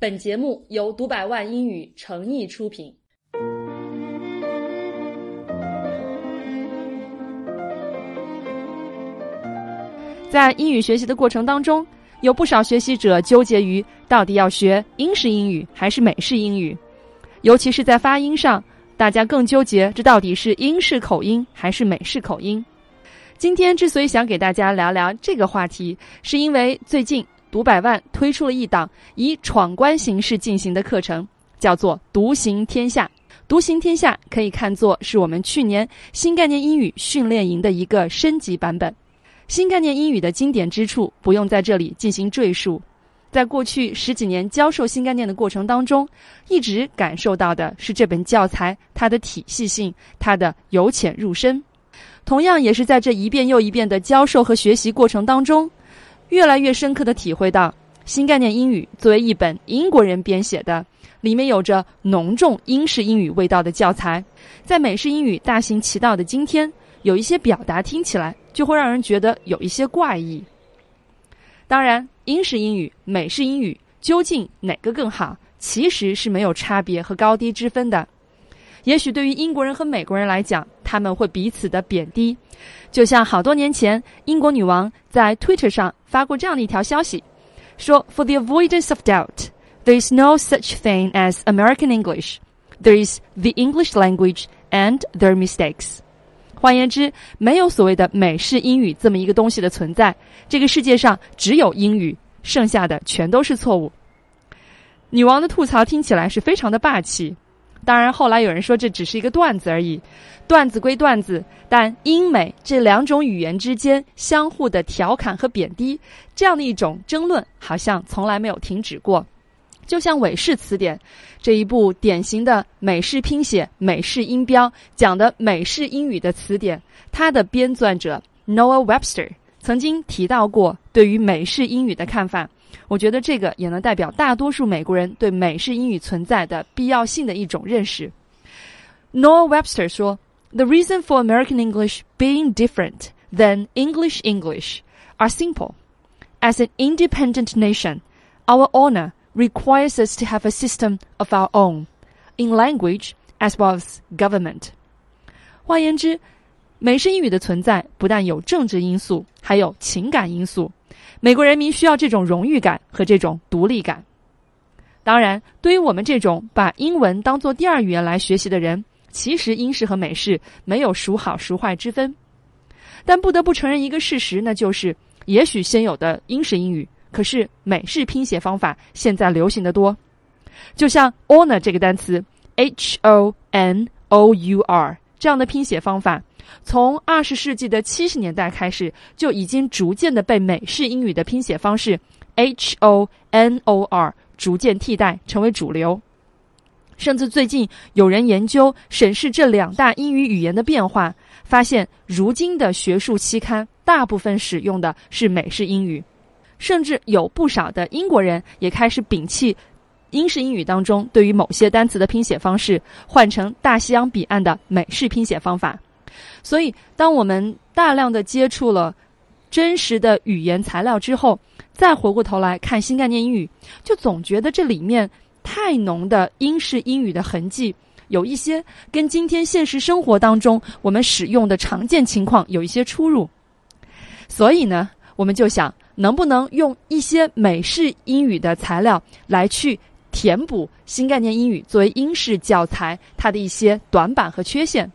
本节目由读百万英语诚意出品。在英语学习的过程当中，有不少学习者纠结于到底要学英式英语还是美式英语，尤其是在发音上，大家更纠结这到底是英式口音还是美式口音。今天之所以想给大家聊聊这个话题，是因为最近读百万推出了一档以闯关形式进行的课程，叫做《独行天下》。独行天下可以看作是我们去年新概念英语训练营的一个升级版本。新概念英语的经典之处不用在这里进行赘述，在过去十几年教授新概念的过程当中，一直感受到的是这本教材它的体系性，它的由浅入深。同样也是在这一遍又一遍的教授和学习过程当中，越来越深刻的体会到，新概念英语作为一本英国人编写的，里面有着浓重英式英语味道的教材，在美式英语大行其道的今天，有一些表达听起来。就会让人觉得有一些怪异。当然，英式英语、美式英语究竟哪个更好，其实是没有差别和高低之分的。也许对于英国人和美国人来讲，他们会彼此的贬低。就像好多年前，英国女王在 Twitter 上发过这样的一条消息，说：“For the avoidance of doubt, there is no such thing as American English. There is the English language and their mistakes.” 换言之，没有所谓的美式英语这么一个东西的存在。这个世界上只有英语，剩下的全都是错误。女王的吐槽听起来是非常的霸气。当然，后来有人说这只是一个段子而已。段子归段子，但英美这两种语言之间相互的调侃和贬低，这样的一种争论，好像从来没有停止过。就像韦氏词典这一部典型的美式拼写、美式音标讲的美式英语的词典，它的编撰者 Noah Webster 曾经提到过对于美式英语的看法。我觉得这个也能代表大多数美国人对美式英语存在的必要性的一种认识。Noah Webster 说：“The reason for American English being different than English English are simple. As an independent nation, our honor.” requires us to have a system of our own in language as well as government。换言之，美式英语的存在不但有政治因素，还有情感因素。 美国人民需要这种荣誉感和这种独立感。当然，对于我们这种把英文当做第二语言来学习的人，其实英式和美式没有孰好孰坏之分。但不得不承认一个事实，那就是也许先有的英式英语。可是美式拼写方法现在流行的多，就像 honor 这个单词 h o n o u r 这样的拼写方法，从二十世纪的七十年代开始就已经逐渐的被美式英语的拼写方式 h o n o r 逐渐替代成为主流。甚至最近有人研究审视这两大英语语言的变化，发现如今的学术期刊大部分使用的是美式英语。甚至有不少的英国人也开始摒弃英式英语当中对于某些单词的拼写方式，换成大西洋彼岸的美式拼写方法。所以，当我们大量的接触了真实的语言材料之后，再回过头来看新概念英语，就总觉得这里面太浓的英式英语的痕迹，有一些跟今天现实生活当中我们使用的常见情况有一些出入。所以呢，我们就想。能不能用一些美式英语的材料来去填补新概念英语作为英式教材它的一些短板和缺陷？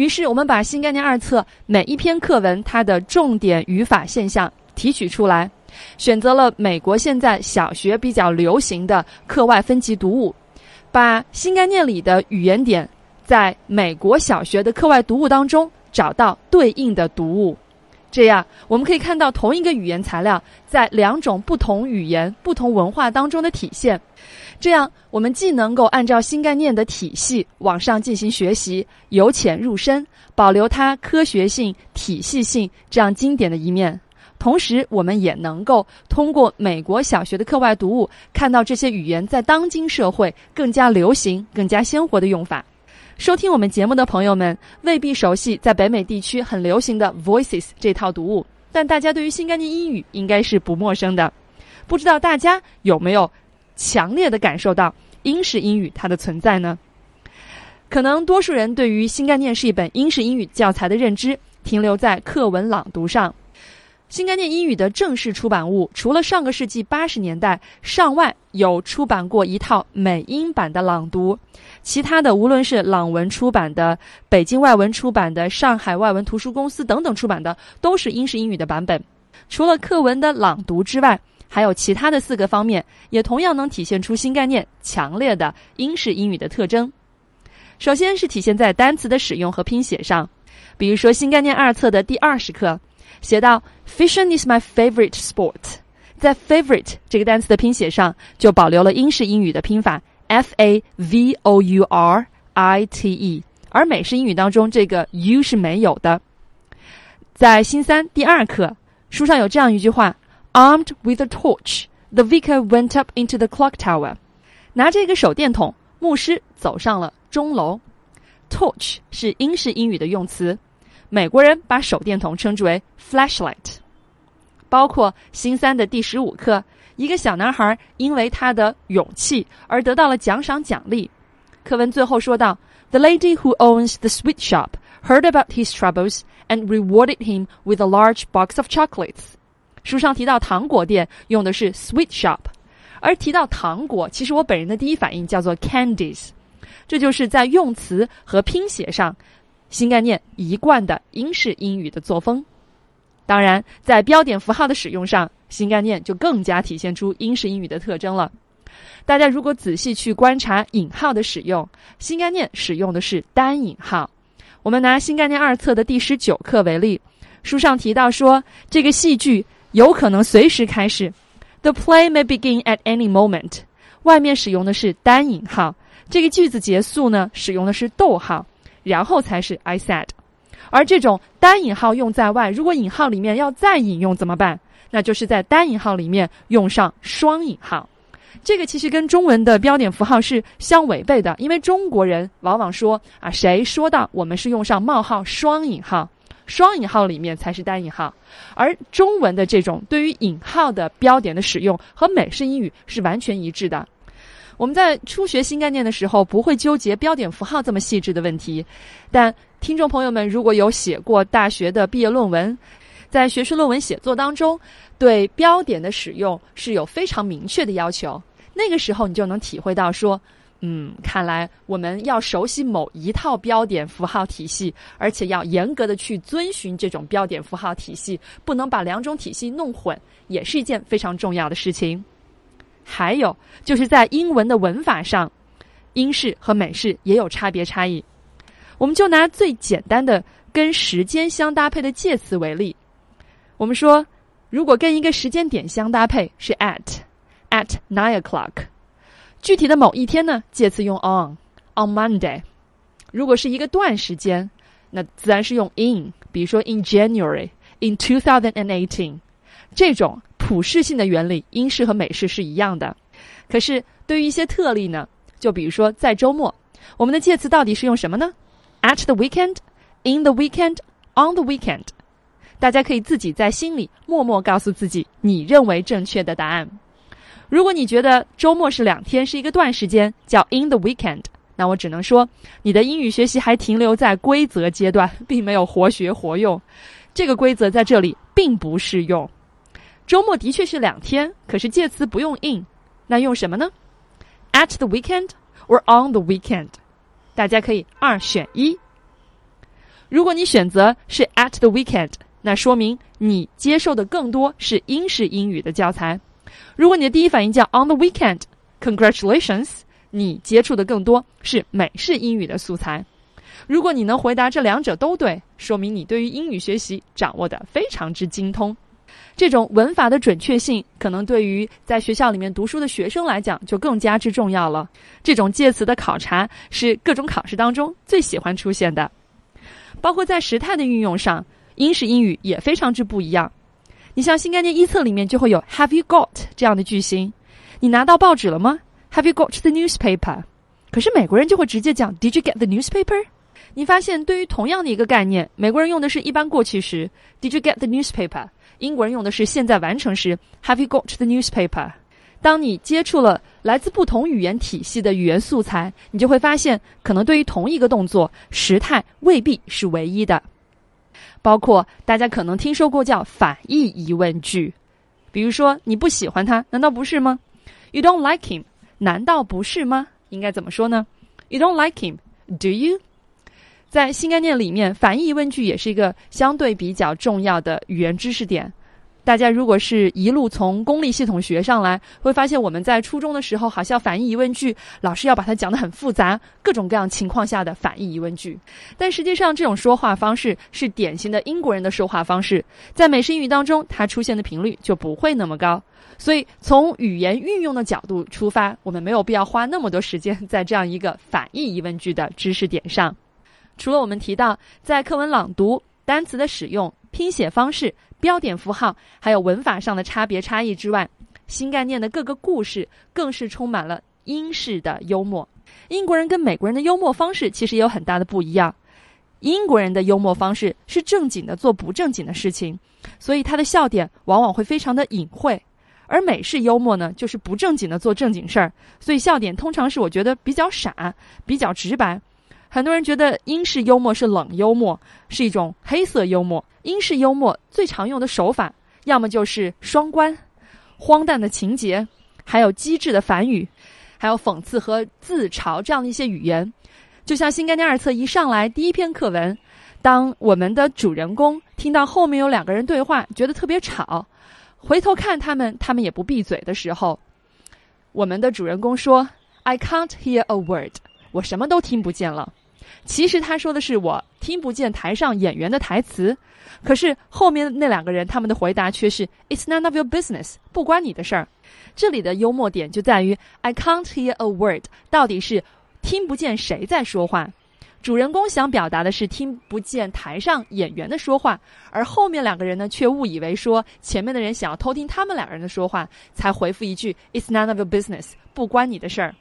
于是我们把新概念二册每一篇课文它的重点语法现象提取出来，选择了美国现在小学比较流行的课外分级读物，把新概念里的语言点在美国小学的课外读物当中找到对应的读物。这样，我们可以看到同一个语言材料在两种不同语言、不同文化当中的体现。这样，我们既能够按照新概念的体系往上进行学习，由浅入深，保留它科学性、体系性这样经典的一面；同时，我们也能够通过美国小学的课外读物，看到这些语言在当今社会更加流行、更加鲜活的用法。收听我们节目的朋友们未必熟悉在北美地区很流行的 Voices 这套读物，但大家对于新概念英语应该是不陌生的。不知道大家有没有强烈的感受到英式英语它的存在呢？可能多数人对于新概念是一本英式英语教材的认知停留在课文朗读上。新概念英语的正式出版物，除了上个世纪八十年代上外有出版过一套美英版的朗读，其他的无论是朗文出版的、北京外文出版的、上海外文图书公司等等出版的，都是英式英语的版本。除了课文的朗读之外，还有其他的四个方面，也同样能体现出新概念强烈的英式英语的特征。首先是体现在单词的使用和拼写上，比如说新概念二册的第二十课写到 “Fishing is my favorite sport”，在 “favorite” 这个单词的拼写上就保留了英式英语的拼法 “f a v o u r i t e”，而美式英语当中这个 “u” 是没有的。在新三第二课书上有这样一句话：“Armed with a torch, the vicar went up into the clock tower。”拿着一个手电筒，牧师走上了。钟楼，torch 是英式英语的用词，美国人把手电筒称之为 flashlight。包括新三的第十五课，一个小男孩因为他的勇气而得到了奖赏奖励。课文最后说到：“The lady who owns the sweet shop heard about his troubles and rewarded him with a large box of chocolates。”书上提到糖果店用的是 sweet shop，而提到糖果，其实我本人的第一反应叫做 candies。这就是在用词和拼写上，新概念一贯的英式英语的作风。当然，在标点符号的使用上，新概念就更加体现出英式英语的特征了。大家如果仔细去观察引号的使用，新概念使用的是单引号。我们拿新概念二册的第十九课为例，书上提到说，这个戏剧有可能随时开始，The play may begin at any moment。外面使用的是单引号。这个句子结束呢，使用的是逗号，然后才是 I said。而这种单引号用在外，如果引号里面要再引用怎么办？那就是在单引号里面用上双引号。这个其实跟中文的标点符号是相违背的，因为中国人往往说啊，谁说到我们是用上冒号双引号，双引号里面才是单引号。而中文的这种对于引号的标点的使用和美式英语是完全一致的。我们在初学新概念的时候，不会纠结标点符号这么细致的问题。但听众朋友们如果有写过大学的毕业论文，在学术论文写作当中，对标点的使用是有非常明确的要求。那个时候你就能体会到说，嗯，看来我们要熟悉某一套标点符号体系，而且要严格的去遵循这种标点符号体系，不能把两种体系弄混，也是一件非常重要的事情。还有就是在英文的文法上，英式和美式也有差别差异。我们就拿最简单的跟时间相搭配的介词为例。我们说，如果跟一个时间点相搭配是 at，at nine o'clock。具体的某一天呢，介词用 on，on Monday。如果是一个段时间，那自然是用 in，比如说 in January，in two thousand and eighteen。这种。普适性的原理，英式和美式是一样的。可是对于一些特例呢，就比如说在周末，我们的介词到底是用什么呢？At the weekend, in the weekend, on the weekend。大家可以自己在心里默默告诉自己你认为正确的答案。如果你觉得周末是两天，是一个段时间，叫 in the weekend，那我只能说你的英语学习还停留在规则阶段，并没有活学活用。这个规则在这里并不适用。周末的确是两天，可是介词不用 in，那用什么呢？At the weekend or on the weekend，大家可以二选一。如果你选择是 at the weekend，那说明你接受的更多是英式英语的教材。如果你的第一反应叫 on the weekend，congratulations，你接触的更多是美式英语的素材。如果你能回答这两者都对，说明你对于英语学习掌握的非常之精通。这种文法的准确性，可能对于在学校里面读书的学生来讲就更加之重要了。这种介词的考察是各种考试当中最喜欢出现的，包括在时态的运用上，英式英语也非常之不一样。你像新概念一册里面就会有 Have you got 这样的句型，你拿到报纸了吗？Have you got the newspaper？可是美国人就会直接讲 Did you get the newspaper？你发现对于同样的一个概念，美国人用的是一般过去时 Did you get the newspaper？英国人用的是现在完成时，Have you got the newspaper？当你接触了来自不同语言体系的语言素材，你就会发现，可能对于同一个动作，时态未必是唯一的。包括大家可能听说过叫反义疑问句，比如说你不喜欢他，难道不是吗？You don't like him，难道不是吗？应该怎么说呢？You don't like him，Do you？在新概念里面，反义疑问句也是一个相对比较重要的语言知识点。大家如果是一路从公立系统学上来，会发现我们在初中的时候，好像反义疑问句老师要把它讲得很复杂，各种各样情况下的反义疑问句。但实际上，这种说话方式是典型的英国人的说话方式，在美式英语当中，它出现的频率就不会那么高。所以，从语言运用的角度出发，我们没有必要花那么多时间在这样一个反义疑问句的知识点上。除了我们提到在课文朗读、单词的使用、拼写方式。标点符号还有文法上的差别差异之外，新概念的各个故事更是充满了英式的幽默。英国人跟美国人的幽默方式其实也有很大的不一样。英国人的幽默方式是正经的做不正经的事情，所以他的笑点往往会非常的隐晦；而美式幽默呢，就是不正经的做正经事儿，所以笑点通常是我觉得比较傻、比较直白。很多人觉得英式幽默是冷幽默，是一种黑色幽默。英式幽默最常用的手法，要么就是双关、荒诞的情节，还有机智的反语，还有讽刺和自嘲这样的一些语言。就像新概念二册一上来第一篇课文，当我们的主人公听到后面有两个人对话，觉得特别吵，回头看他们，他们也不闭嘴的时候，我们的主人公说：“I can't hear a word，我什么都听不见了。”其实他说的是我听不见台上演员的台词，可是后面那两个人他们的回答却是 "It's none of your business，不关你的事儿。这里的幽默点就在于 I can't hear a word，到底是听不见谁在说话。主人公想表达的是听不见台上演员的说话，而后面两个人呢却误以为说前面的人想要偷听他们两个人的说话，才回复一句 It's none of your business，不关你的事儿。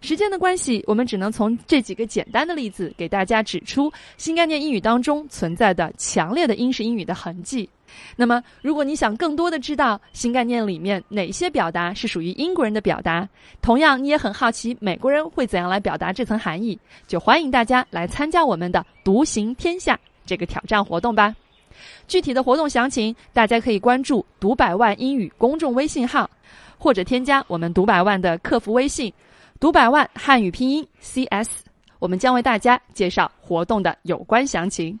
时间的关系，我们只能从这几个简单的例子给大家指出新概念英语当中存在的强烈的英式英语的痕迹。那么，如果你想更多的知道新概念里面哪些表达是属于英国人的表达，同样你也很好奇美国人会怎样来表达这层含义，就欢迎大家来参加我们的“独行天下”这个挑战活动吧。具体的活动详情，大家可以关注“读百万英语”公众微信号，或者添加我们“读百万”的客服微信。读百万汉语拼音 CS，我们将为大家介绍活动的有关详情。